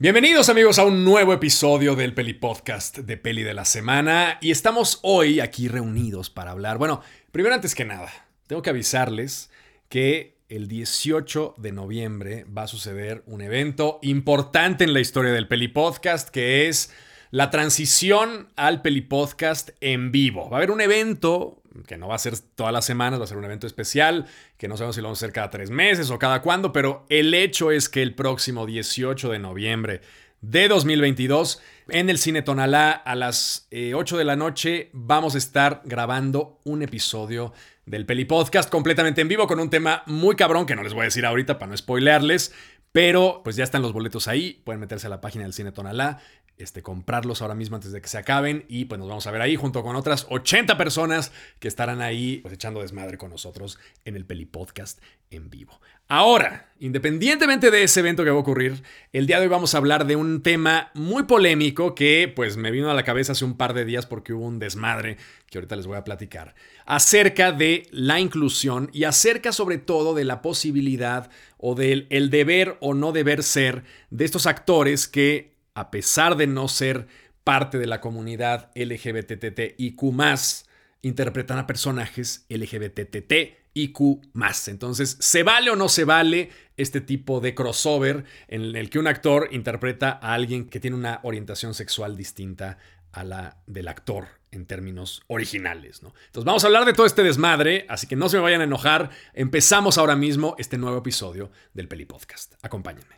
Bienvenidos amigos a un nuevo episodio del Peli Podcast de Peli de la Semana y estamos hoy aquí reunidos para hablar. Bueno, primero antes que nada, tengo que avisarles que el 18 de noviembre va a suceder un evento importante en la historia del Peli Podcast que es la transición al Peli Podcast en vivo. Va a haber un evento que no va a ser todas las semanas, va a ser un evento especial, que no sabemos si lo vamos a hacer cada tres meses o cada cuándo, pero el hecho es que el próximo 18 de noviembre de 2022 en el Cine Tonalá a las 8 eh, de la noche vamos a estar grabando un episodio del Peli Podcast completamente en vivo con un tema muy cabrón que no les voy a decir ahorita para no spoilearles, pero pues ya están los boletos ahí, pueden meterse a la página del Cine Tonalá este, comprarlos ahora mismo antes de que se acaben y pues nos vamos a ver ahí junto con otras 80 personas que estarán ahí pues, echando desmadre con nosotros en el Peli Podcast en vivo. Ahora, independientemente de ese evento que va a ocurrir, el día de hoy vamos a hablar de un tema muy polémico que pues me vino a la cabeza hace un par de días porque hubo un desmadre que ahorita les voy a platicar, acerca de la inclusión y acerca sobre todo de la posibilidad o del el deber o no deber ser de estos actores que a pesar de no ser parte de la comunidad LGBTTIQ, interpretan a personajes LGBTTIQ. Entonces, ¿se vale o no se vale este tipo de crossover en el que un actor interpreta a alguien que tiene una orientación sexual distinta a la del actor en términos originales, ¿no? Entonces vamos a hablar de todo este desmadre, así que no se me vayan a enojar. Empezamos ahora mismo este nuevo episodio del Peli Podcast. Acompáñenme.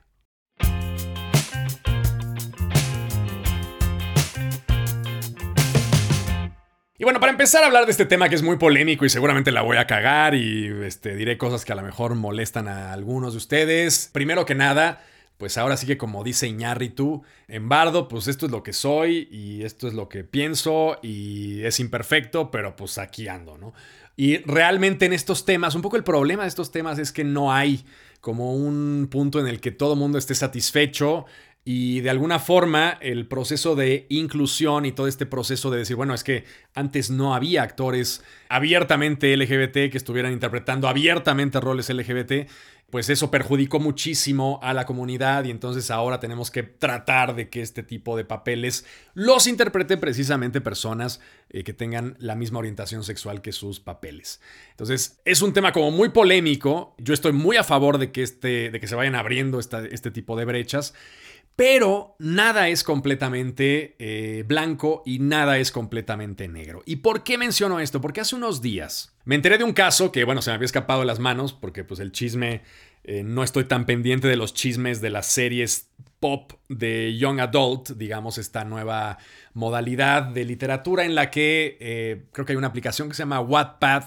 Y bueno, para empezar a hablar de este tema que es muy polémico y seguramente la voy a cagar y este, diré cosas que a lo mejor molestan a algunos de ustedes. Primero que nada, pues ahora sí que como dice Iñárritu, en Bardo, pues esto es lo que soy y esto es lo que pienso y es imperfecto, pero pues aquí ando, ¿no? Y realmente en estos temas, un poco el problema de estos temas es que no hay como un punto en el que todo mundo esté satisfecho y de alguna forma el proceso de inclusión y todo este proceso de decir, bueno, es que antes no había actores abiertamente LGBT que estuvieran interpretando abiertamente roles LGBT, pues eso perjudicó muchísimo a la comunidad y entonces ahora tenemos que tratar de que este tipo de papeles los interpreten precisamente personas eh, que tengan la misma orientación sexual que sus papeles. Entonces es un tema como muy polémico, yo estoy muy a favor de que, este, de que se vayan abriendo este tipo de brechas. Pero nada es completamente eh, blanco y nada es completamente negro. ¿Y por qué menciono esto? Porque hace unos días me enteré de un caso que, bueno, se me había escapado de las manos porque pues el chisme, eh, no estoy tan pendiente de los chismes de las series pop de Young Adult, digamos, esta nueva modalidad de literatura en la que eh, creo que hay una aplicación que se llama Wattpad,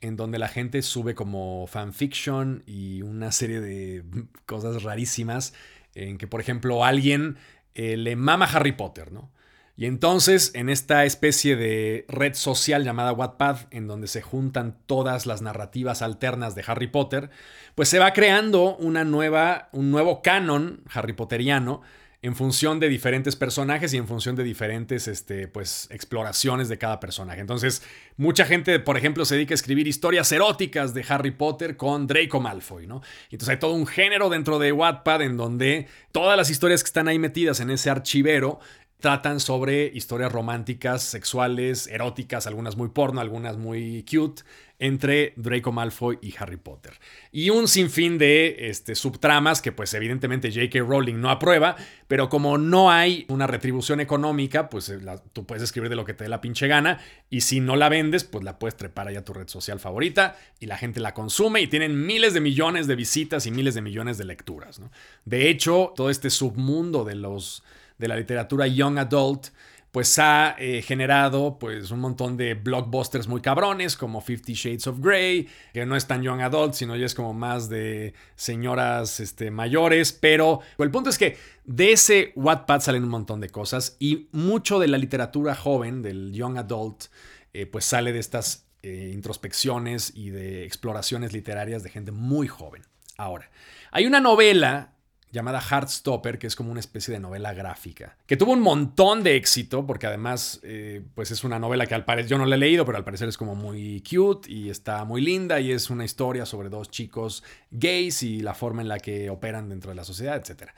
en donde la gente sube como fanfiction y una serie de cosas rarísimas en que, por ejemplo, alguien eh, le mama Harry Potter, ¿no? Y entonces, en esta especie de red social llamada Wattpad, en donde se juntan todas las narrativas alternas de Harry Potter, pues se va creando una nueva, un nuevo canon Harry Potteriano en función de diferentes personajes y en función de diferentes este, pues, exploraciones de cada personaje. Entonces, mucha gente, por ejemplo, se dedica a escribir historias eróticas de Harry Potter con Draco Malfoy, ¿no? Entonces hay todo un género dentro de Wattpad en donde todas las historias que están ahí metidas en ese archivero tratan sobre historias románticas, sexuales, eróticas, algunas muy porno, algunas muy cute, entre Draco Malfoy y Harry Potter. Y un sinfín de este, subtramas que pues evidentemente J.K. Rowling no aprueba, pero como no hay una retribución económica, pues eh, tú puedes escribir de lo que te dé la pinche gana y si no la vendes, pues la puedes trepar ahí a tu red social favorita y la gente la consume y tienen miles de millones de visitas y miles de millones de lecturas. De hecho, todo este submundo de los de la literatura young adult, pues ha eh, generado pues un montón de blockbusters muy cabrones como Fifty Shades of Grey, que no es tan young adult, sino ya es como más de señoras este, mayores, pero el punto es que de ese Wattpad salen un montón de cosas y mucho de la literatura joven, del young adult, eh, pues sale de estas eh, introspecciones y de exploraciones literarias de gente muy joven. Ahora, hay una novela llamada Heartstopper, que es como una especie de novela gráfica, que tuvo un montón de éxito, porque además, eh, pues es una novela que al parecer, yo no la he leído, pero al parecer es como muy cute y está muy linda y es una historia sobre dos chicos gays y la forma en la que operan dentro de la sociedad, etc.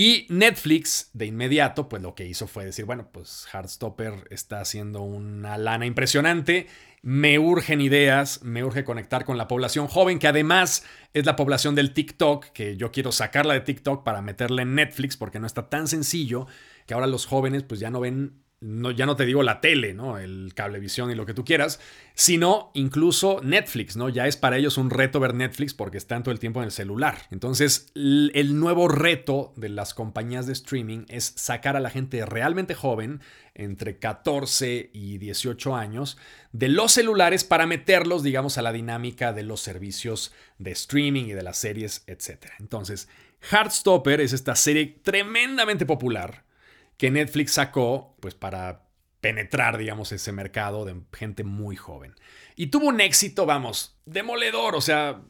Y Netflix, de inmediato, pues lo que hizo fue decir, bueno, pues Heartstopper está haciendo una lana impresionante, me urgen ideas, me urge conectar con la población joven, que además es la población del TikTok, que yo quiero sacarla de TikTok para meterla en Netflix, porque no está tan sencillo, que ahora los jóvenes pues ya no ven no, ya no te digo la tele, ¿no? El cablevisión y lo que tú quieras, sino incluso Netflix, ¿no? Ya es para ellos un reto ver Netflix porque están todo el tiempo en el celular. Entonces, el nuevo reto de las compañías de streaming es sacar a la gente realmente joven, entre 14 y 18 años, de los celulares para meterlos, digamos, a la dinámica de los servicios de streaming y de las series, etc. Entonces, Heartstopper es esta serie tremendamente popular que Netflix sacó pues para penetrar, digamos, ese mercado de gente muy joven. Y tuvo un éxito, vamos, demoledor, o sea,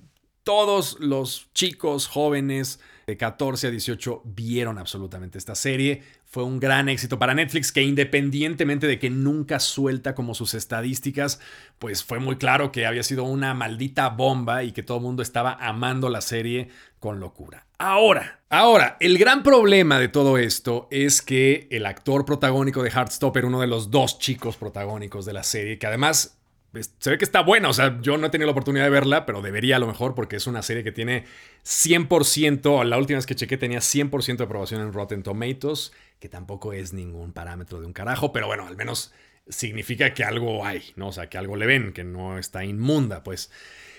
todos los chicos jóvenes de 14 a 18 vieron absolutamente esta serie. Fue un gran éxito para Netflix que independientemente de que nunca suelta como sus estadísticas, pues fue muy claro que había sido una maldita bomba y que todo el mundo estaba amando la serie con locura. Ahora, ahora, el gran problema de todo esto es que el actor protagónico de Heartstopper, uno de los dos chicos protagónicos de la serie, que además se ve que está buena, o sea, yo no he tenido la oportunidad de verla, pero debería a lo mejor porque es una serie que tiene 100%, la última vez que chequé tenía 100% de aprobación en Rotten Tomatoes, que tampoco es ningún parámetro de un carajo, pero bueno, al menos significa que algo hay, ¿no? O sea, que algo le ven, que no está inmunda, pues.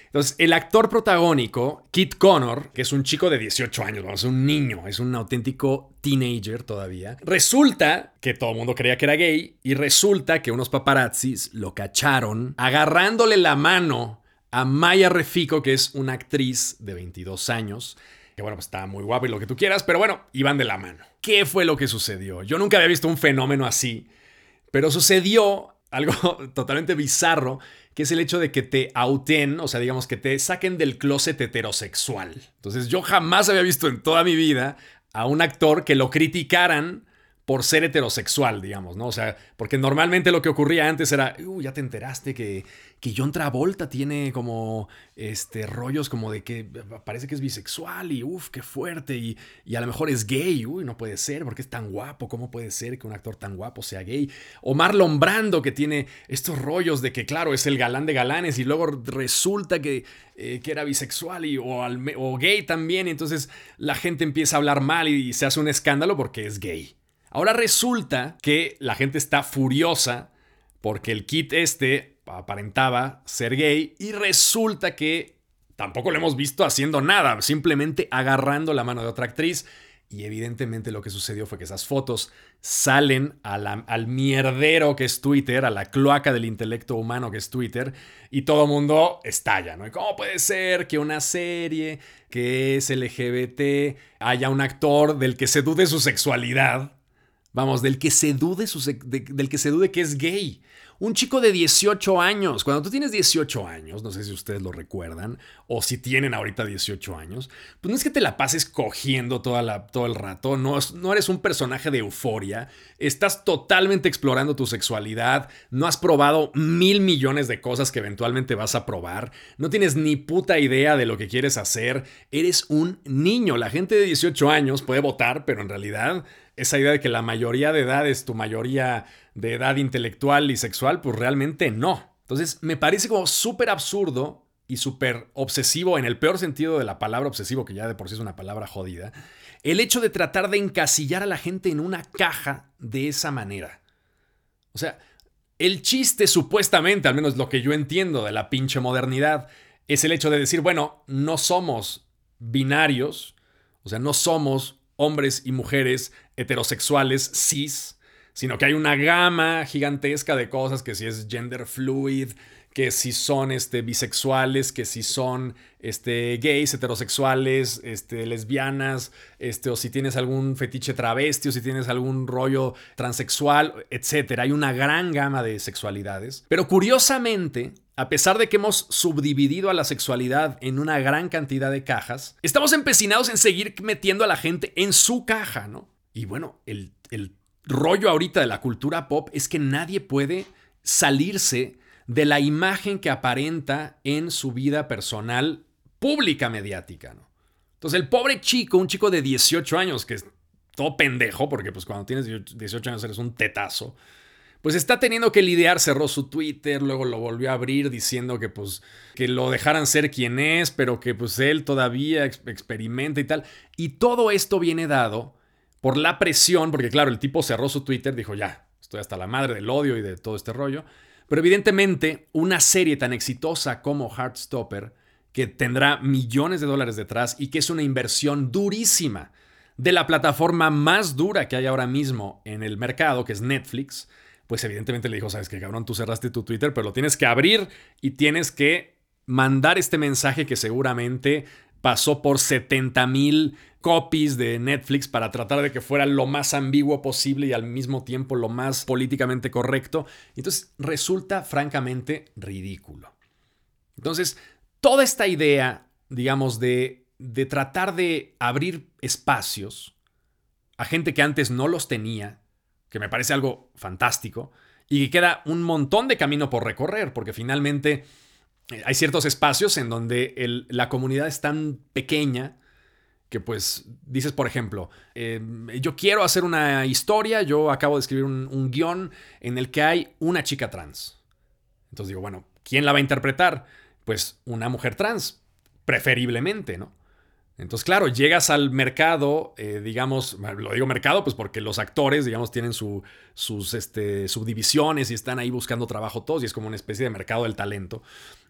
Entonces, el actor protagónico, Kit Connor, que es un chico de 18 años, vamos, un niño, es un auténtico teenager todavía, resulta que todo el mundo creía que era gay y resulta que unos paparazzis lo cacharon agarrándole la mano a Maya Refico, que es una actriz de 22 años, que bueno, pues estaba muy guapa y lo que tú quieras, pero bueno, iban de la mano. ¿Qué fue lo que sucedió? Yo nunca había visto un fenómeno así, pero sucedió algo totalmente bizarro que es el hecho de que te auten, o sea, digamos que te saquen del closet heterosexual. Entonces yo jamás había visto en toda mi vida a un actor que lo criticaran por ser heterosexual, digamos, ¿no? O sea, porque normalmente lo que ocurría antes era, uh, ya te enteraste que, que John Travolta tiene como este, rollos como de que parece que es bisexual y uff, qué fuerte, y, y, a lo mejor es gay, uy, no puede ser, porque es tan guapo, ¿cómo puede ser que un actor tan guapo sea gay? O Marlon Brando, que tiene estos rollos de que, claro, es el galán de galanes y luego resulta que, eh, que era bisexual y, o, gay también, y entonces la gente empieza a hablar mal y se hace un escándalo porque es gay. Ahora resulta que la gente está furiosa porque el kit este aparentaba ser gay y resulta que tampoco lo hemos visto haciendo nada, simplemente agarrando la mano de otra actriz. Y evidentemente lo que sucedió fue que esas fotos salen al mierdero que es Twitter, a la cloaca del intelecto humano que es Twitter, y todo el mundo estalla, ¿no? cómo puede ser que una serie que es LGBT haya un actor del que se dude su sexualidad Vamos, del que se dude, del que se dude que es gay. Un chico de 18 años. Cuando tú tienes 18 años, no sé si ustedes lo recuerdan, o si tienen ahorita 18 años, pues no es que te la pases cogiendo toda la, todo el rato, no, no eres un personaje de euforia, estás totalmente explorando tu sexualidad, no has probado mil millones de cosas que eventualmente vas a probar, no tienes ni puta idea de lo que quieres hacer, eres un niño. La gente de 18 años puede votar, pero en realidad esa idea de que la mayoría de edad es tu mayoría de edad intelectual y sexual, pues realmente no. Entonces me parece como súper absurdo y súper obsesivo, en el peor sentido de la palabra obsesivo, que ya de por sí es una palabra jodida, el hecho de tratar de encasillar a la gente en una caja de esa manera. O sea, el chiste supuestamente, al menos lo que yo entiendo de la pinche modernidad, es el hecho de decir, bueno, no somos binarios, o sea, no somos hombres y mujeres heterosexuales cis, sino que hay una gama gigantesca de cosas, que si es gender fluid, que si son este, bisexuales, que si son este, gays, heterosexuales, este, lesbianas, este, o si tienes algún fetiche travesti, o si tienes algún rollo transexual, etc. Hay una gran gama de sexualidades. Pero curiosamente, a pesar de que hemos subdividido a la sexualidad en una gran cantidad de cajas, estamos empecinados en seguir metiendo a la gente en su caja, ¿no? Y bueno, el, el rollo ahorita de la cultura pop es que nadie puede salirse de la imagen que aparenta en su vida personal pública mediática, ¿no? Entonces el pobre chico, un chico de 18 años que todo pendejo, porque pues cuando tienes 18 años eres un tetazo, pues está teniendo que lidiar, cerró su Twitter, luego lo volvió a abrir diciendo que pues que lo dejaran ser quien es, pero que pues él todavía experimenta y tal. Y todo esto viene dado por la presión, porque claro, el tipo cerró su Twitter, dijo ya, estoy hasta la madre del odio y de todo este rollo. Pero evidentemente una serie tan exitosa como Heartstopper, que tendrá millones de dólares detrás y que es una inversión durísima de la plataforma más dura que hay ahora mismo en el mercado, que es Netflix, pues evidentemente le dijo, sabes que cabrón, tú cerraste tu Twitter, pero lo tienes que abrir y tienes que mandar este mensaje que seguramente pasó por 70 mil copies de Netflix para tratar de que fuera lo más ambiguo posible y al mismo tiempo lo más políticamente correcto. Entonces resulta francamente ridículo. Entonces, toda esta idea, digamos, de, de tratar de abrir espacios a gente que antes no los tenía, que me parece algo fantástico, y que queda un montón de camino por recorrer, porque finalmente eh, hay ciertos espacios en donde la comunidad es tan pequeña que pues dices, por ejemplo, em, yo quiero hacer una historia, yo acabo de escribir un, un guion en el que hay una chica trans. Entonces digo, bueno, ¿quién la va a interpretar? Pues una mujer trans, preferiblemente, ¿no? Entonces, claro, llegas al mercado, eh, digamos, lo digo mercado, pues porque los actores, digamos, tienen sus este, subdivisiones y están ahí buscando trabajo todos y es como una especie de mercado del talento.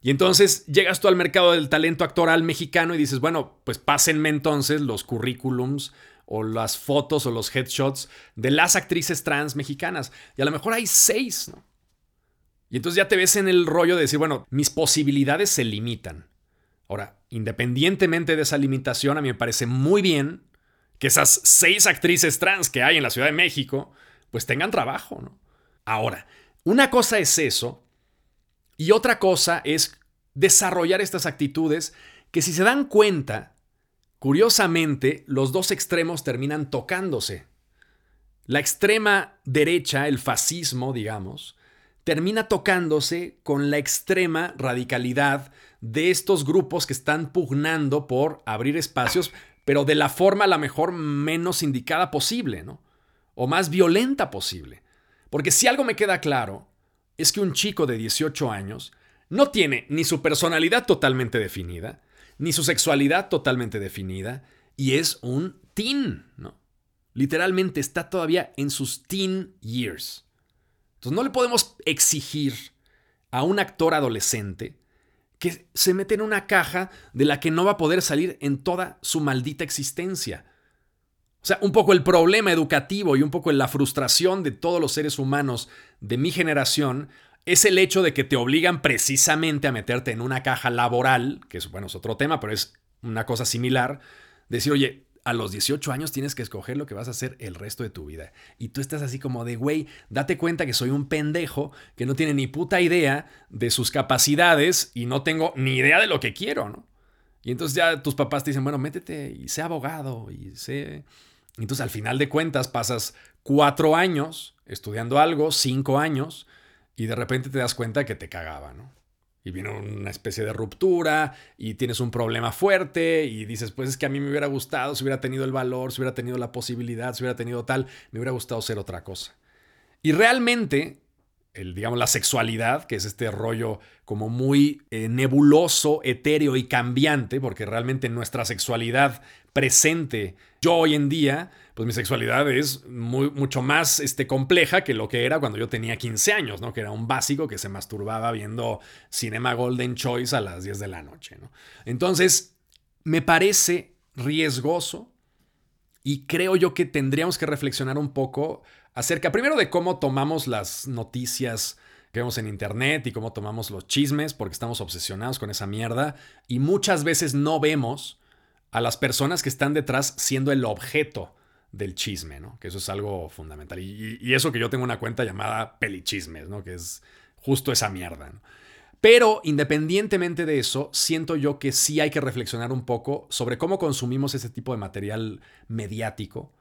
Y entonces llegas tú al mercado del talento actoral mexicano y dices, bueno, pues pásenme entonces los currículums o las fotos o los headshots de las actrices trans mexicanas. Y a lo mejor hay seis, ¿no? Y entonces ya te ves en el rollo de decir, bueno, mis posibilidades se limitan. Ahora, independientemente de esa limitación, a mí me parece muy bien que esas seis actrices trans que hay en la Ciudad de México, pues tengan trabajo, ¿no? Ahora, una cosa es eso y otra cosa es desarrollar estas actitudes que si se dan cuenta, curiosamente, los dos extremos terminan tocándose. La extrema derecha, el fascismo, digamos, termina tocándose con la extrema radicalidad de estos grupos que están pugnando por abrir espacios, pero de la forma la mejor menos indicada posible, ¿no? O más violenta posible. Porque si algo me queda claro, es que un chico de 18 años no tiene ni su personalidad totalmente definida, ni su sexualidad totalmente definida, y es un teen, ¿no? Literalmente está todavía en sus teen years. Entonces no le podemos exigir a un actor adolescente que se mete en una caja de la que no va a poder salir en toda su maldita existencia. O sea, un poco el problema educativo y un poco la frustración de todos los seres humanos de mi generación es el hecho de que te obligan precisamente a meterte en una caja laboral, que es, bueno, es otro tema, pero es una cosa similar, decir, oye, a los 18 años tienes que escoger lo que vas a hacer el resto de tu vida. Y tú estás así como de, güey, date cuenta que soy un pendejo que no tiene ni puta idea de sus capacidades y no tengo ni idea de lo que quiero, ¿no? Y entonces ya tus papás te dicen, bueno, métete y sé abogado y sé... Entonces al final de cuentas pasas cuatro años estudiando algo, cinco años, y de repente te das cuenta que te cagaba, ¿no? Y viene una especie de ruptura y tienes un problema fuerte y dices, pues es que a mí me hubiera gustado, si hubiera tenido el valor, si hubiera tenido la posibilidad, si hubiera tenido tal, me hubiera gustado ser otra cosa. Y realmente, el, digamos, la sexualidad, que es este rollo como muy eh, nebuloso, etéreo y cambiante, porque realmente nuestra sexualidad presente, yo hoy en día, pues mi sexualidad es muy, mucho más este, compleja que lo que era cuando yo tenía 15 años, ¿no? Que era un básico que se masturbaba viendo Cinema Golden Choice a las 10 de la noche, ¿no? Entonces, me parece riesgoso y creo yo que tendríamos que reflexionar un poco acerca, primero, de cómo tomamos las noticias que vemos en internet y cómo tomamos los chismes, porque estamos obsesionados con esa mierda y muchas veces no vemos a las personas que están detrás siendo el objeto del chisme, ¿no? Que eso es algo fundamental. Y, eso que yo tengo una cuenta llamada Pelichismes, ¿no? Que es justo esa mierda, Pero independientemente de eso, siento yo que sí hay que reflexionar un poco sobre cómo consumimos ese tipo de material mediático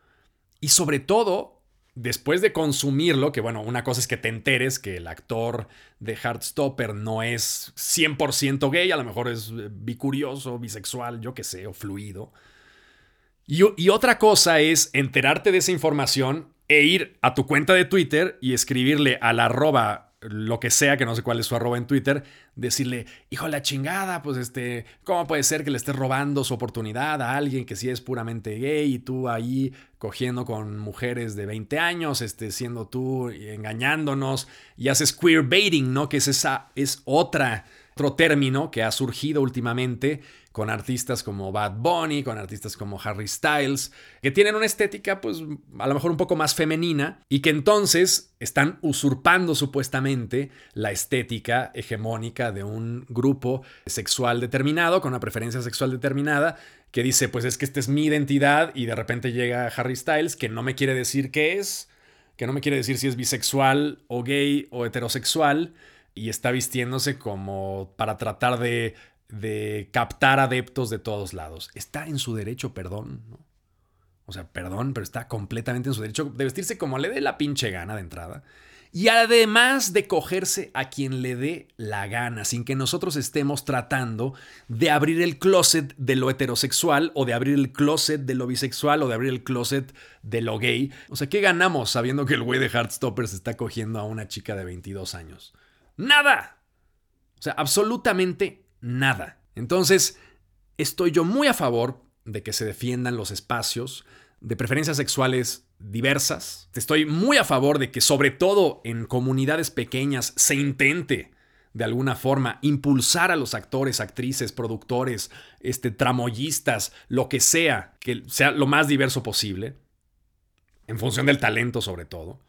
y sobre todo, después de consumirlo, que bueno, una cosa es que te enteres que el actor de Heartstopper no es 100% gay, a lo mejor es bicurioso, bisexual, yo qué sé, o fluido. Y, y otra cosa es enterarte de esa información e ir a tu cuenta de Twitter y escribirle al arroba lo que sea, que no sé cuál es su arroba en Twitter, decirle, hijo de la chingada, pues este, ¿cómo puede ser que le estés robando su oportunidad a alguien que sí es puramente gay y tú ahí cogiendo con mujeres de 20 años, este, siendo tú engañándonos y haces queerbaiting, ¿no? Que es esa, es otra, otro término que ha surgido últimamente con artistas como Bad Bunny, con artistas como Harry Styles, que tienen una estética pues a lo mejor un poco más femenina y que entonces están usurpando supuestamente la estética hegemónica de un grupo sexual determinado, con una preferencia sexual determinada, que dice pues es que esta es mi identidad y de repente llega Harry Styles que no me quiere decir qué es, que no me quiere decir si es bisexual o gay o heterosexual y está vistiéndose como para tratar de captar adeptos de todos lados. Está en su derecho, perdón, ¿no? O sea, perdón, pero está completamente en su derecho de vestirse como le dé la pinche gana de entrada. Y además de cogerse a quien le dé la gana, sin que nosotros estemos tratando de abrir el closet de lo heterosexual o de abrir el closet de lo bisexual o de abrir el closet de lo gay. O sea, ¿qué ganamos sabiendo que el güey de Heartstopper se está cogiendo a una chica de 22 años? ¡Nada! O sea, absolutamente nada. Entonces, estoy yo muy a favor de que se defiendan los espacios de preferencias sexuales diversas. Estoy muy a favor de que, sobre todo en comunidades pequeñas, se intente de alguna forma impulsar a los actores, actrices, productores, este, tramoyistas, lo que sea, que sea lo más diverso posible, en función del talento sobre todo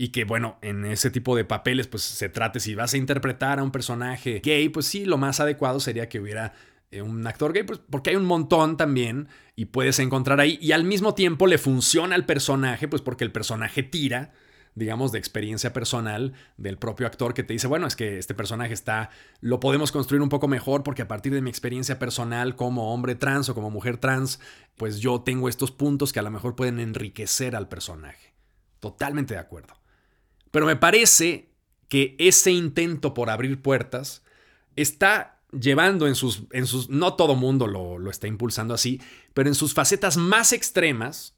y que bueno, en ese tipo de papeles pues se trate si vas a interpretar a un personaje gay, pues sí, lo más adecuado sería que hubiera eh, un actor gay, pues porque hay un montón también y puedes encontrar ahí y al mismo tiempo le funciona al personaje, pues porque el personaje tira digamos, de experiencia personal del propio actor que te dice, bueno, es que este personaje está, lo podemos construir un poco mejor porque a partir de mi experiencia personal como hombre trans o como mujer trans, pues yo tengo estos puntos que a lo mejor pueden enriquecer al personaje. Totalmente de acuerdo. Pero me parece que ese intento por abrir puertas está llevando en sus, en sus no todo mundo lo, lo está impulsando así, pero en sus facetas más extremas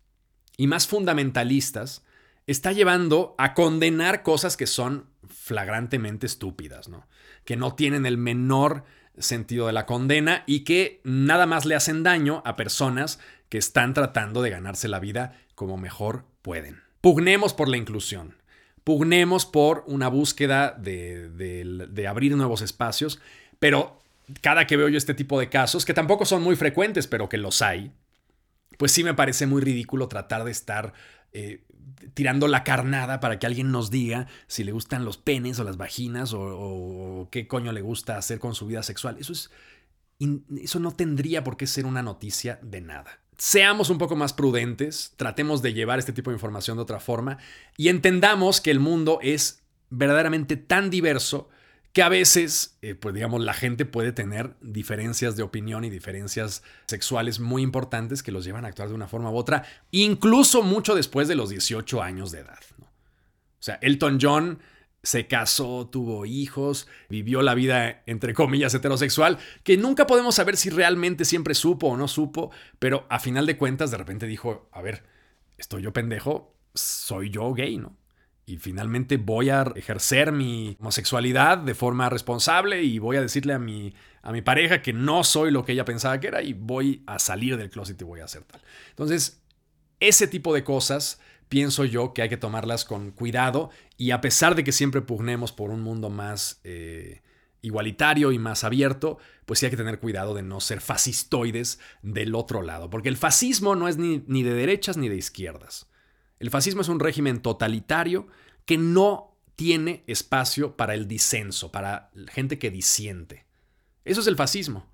y más fundamentalistas, está llevando a condenar cosas que son flagrantemente estúpidas. Que no tienen el menor sentido de la condena y que nada más le hacen daño a personas que están tratando de ganarse la vida como mejor pueden. Pugnemos por la inclusión pugnemos por una búsqueda de, abrir nuevos espacios, pero cada que veo yo este tipo de casos, que tampoco son muy frecuentes, pero que los hay, pues sí me parece muy ridículo tratar de estar eh, tirando la carnada para que alguien nos diga si le gustan los penes o las vaginas o, qué coño le gusta hacer con su vida sexual. Eso es... Eso no tendría por qué ser una noticia de nada seamos un poco más prudentes, tratemos de llevar este tipo de información de otra forma y entendamos que el mundo es verdaderamente tan diverso que a veces, eh, pues digamos, la gente puede tener diferencias de opinión y diferencias sexuales muy importantes que los llevan a actuar de una forma u otra, incluso mucho después de los 18 años de edad. O sea, Elton John se casó, tuvo hijos, vivió la vida entre comillas heterosexual, que nunca podemos saber si realmente siempre supo o no supo, pero a final de cuentas de repente dijo, a ver, estoy yo pendejo, soy yo gay, ¿no? Y finalmente voy a ejercer mi homosexualidad de forma responsable y voy a decirle a mi, a mi pareja que no soy lo que ella pensaba que era y voy a salir del closet y voy a hacer tal. Entonces, ese tipo de cosas pienso yo que hay que tomarlas con cuidado y a pesar de que siempre pugnemos por un mundo más eh, igualitario y más abierto, pues sí hay que tener cuidado de no ser fascistoides del otro lado, porque el fascismo no es ni, ni de derechas ni de izquierdas. El fascismo es un régimen totalitario que no tiene espacio para el disenso, para gente que disiente. Eso es el fascismo,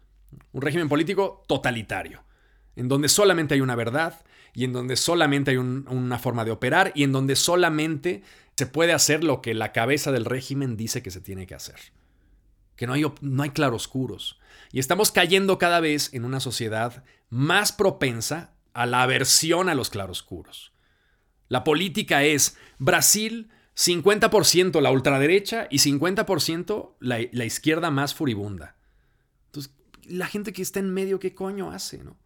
un régimen político totalitario, en donde solamente hay una verdad y en donde solamente hay una forma de operar y en donde solamente se puede hacer lo que la cabeza del régimen dice que se tiene que hacer. Que no hay, no hay claroscuros. Y estamos cayendo cada vez en una sociedad más propensa a la aversión a los claroscuros. La política es Brasil 50% la ultraderecha y 50% la, la izquierda más furibunda. Entonces, la gente que está en medio, ¿qué coño hace? ¿no?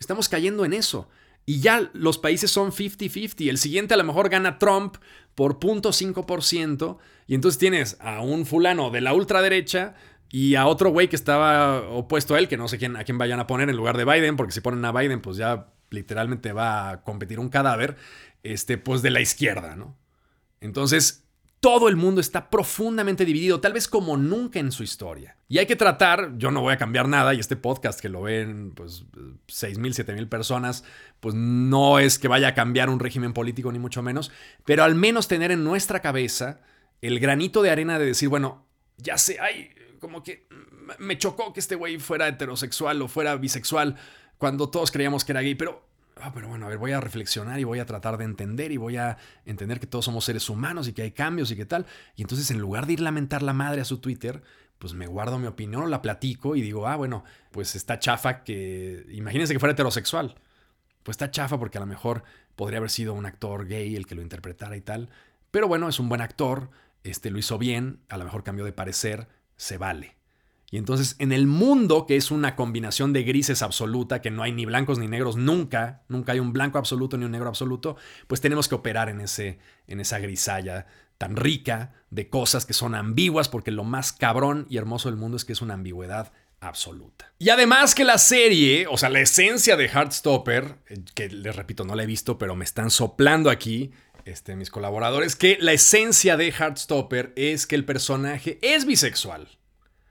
Estamos cayendo en eso. Y ya los países son 50-50. El siguiente a lo mejor gana Trump por 0.5%. Y entonces tienes a un fulano de la ultraderecha y a otro güey que estaba opuesto a él, que no sé quién, a quién vayan a poner en lugar de Biden, porque si ponen a Biden, pues ya literalmente va a competir un cadáver, este, pues de la izquierda, ¿no? Entonces, todo el mundo está profundamente dividido, tal vez como nunca en su historia. Y hay que tratar, yo no voy a cambiar nada, y este podcast que lo ven pues 6 mil, 7 mil personas, pues no es que vaya a cambiar un régimen político ni mucho menos, pero al menos tener en nuestra cabeza el granito de arena de decir, bueno, ya sé, hay como que me chocó que este güey fuera heterosexual o fuera bisexual cuando todos creíamos que era gay, pero ah, pero bueno, a ver, voy a reflexionar y voy a tratar de entender y voy a entender que todos somos seres humanos y que hay cambios y qué tal. Y entonces en lugar de ir a lamentar la madre a su Twitter, pues me guardo mi opinión, la platico y digo, ah, bueno, pues está chafa que, imagínense que fuera heterosexual. Pues está chafa porque a lo mejor podría haber sido un actor gay el que lo interpretara y tal. Pero bueno, es un buen actor, este lo hizo bien, a lo mejor cambió de parecer, se vale. Y entonces en el mundo, que es una combinación de grises absoluta, que no hay ni blancos ni negros nunca, nunca hay un blanco absoluto ni un negro absoluto, pues tenemos que operar en, ese, en esa grisalla tan rica de cosas que son ambiguas, porque lo más cabrón y hermoso del mundo es que es una ambigüedad absoluta. Y además que la serie, o sea, la esencia de Heartstopper, eh, que les repito, no la he visto, pero me están soplando aquí, este, mis colaboradores, que la esencia de Heartstopper es que el personaje es bisexual.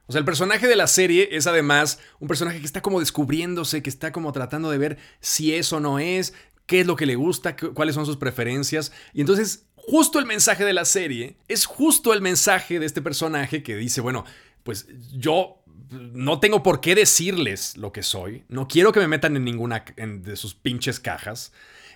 O sea, el personaje de la serie es además un personaje que está como descubriéndose, que está como tratando de ver si es o no es, qué es lo que le gusta, cuáles son sus preferencias. Y entonces, justo el mensaje de la serie es justo el mensaje de este personaje que dice, bueno, pues yo no tengo por qué decirles lo que soy, no quiero que me metan en ninguna de sus pinches cajas.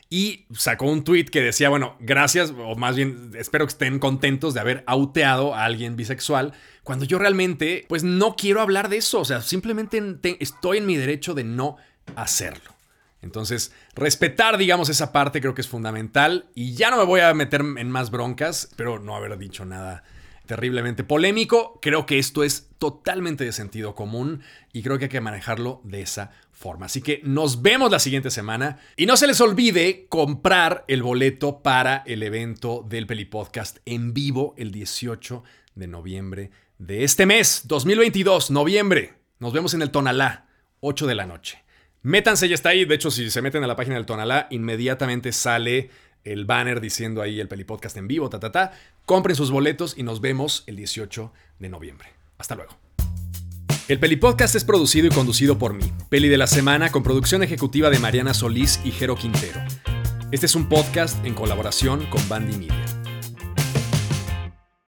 Y sacó un tweet que decía, bueno, gracias, o más bien espero que estén contentos de haber auteado a alguien bisexual, cuando yo realmente, pues no quiero hablar de eso, o sea, simplemente estoy en mi derecho de no hacerlo. Entonces, respetar, digamos, esa parte creo que es fundamental y ya no me voy a meter en más broncas, pero no haber dicho nada terriblemente polémico. Creo que esto es totalmente de sentido común y creo que hay que manejarlo de esa forma. Así que nos vemos la siguiente semana y no se les olvide comprar el boleto para el evento del Peli Podcast en vivo el 18 de noviembre de este mes, 2022, noviembre. Nos vemos en el Tonalá, 8 de la noche. Métanse, ya está ahí. De hecho, si se meten a la página del Tonalá, inmediatamente sale el banner diciendo ahí el Peli Podcast en vivo, ta, ta, ta. Compren sus boletos y nos vemos el 18 de noviembre. Hasta luego. El Peli Podcast es producido y conducido por mí, Peli de la Semana, con producción ejecutiva de Mariana Solís y Jero Quintero. Este es un podcast en colaboración con Bandy Media.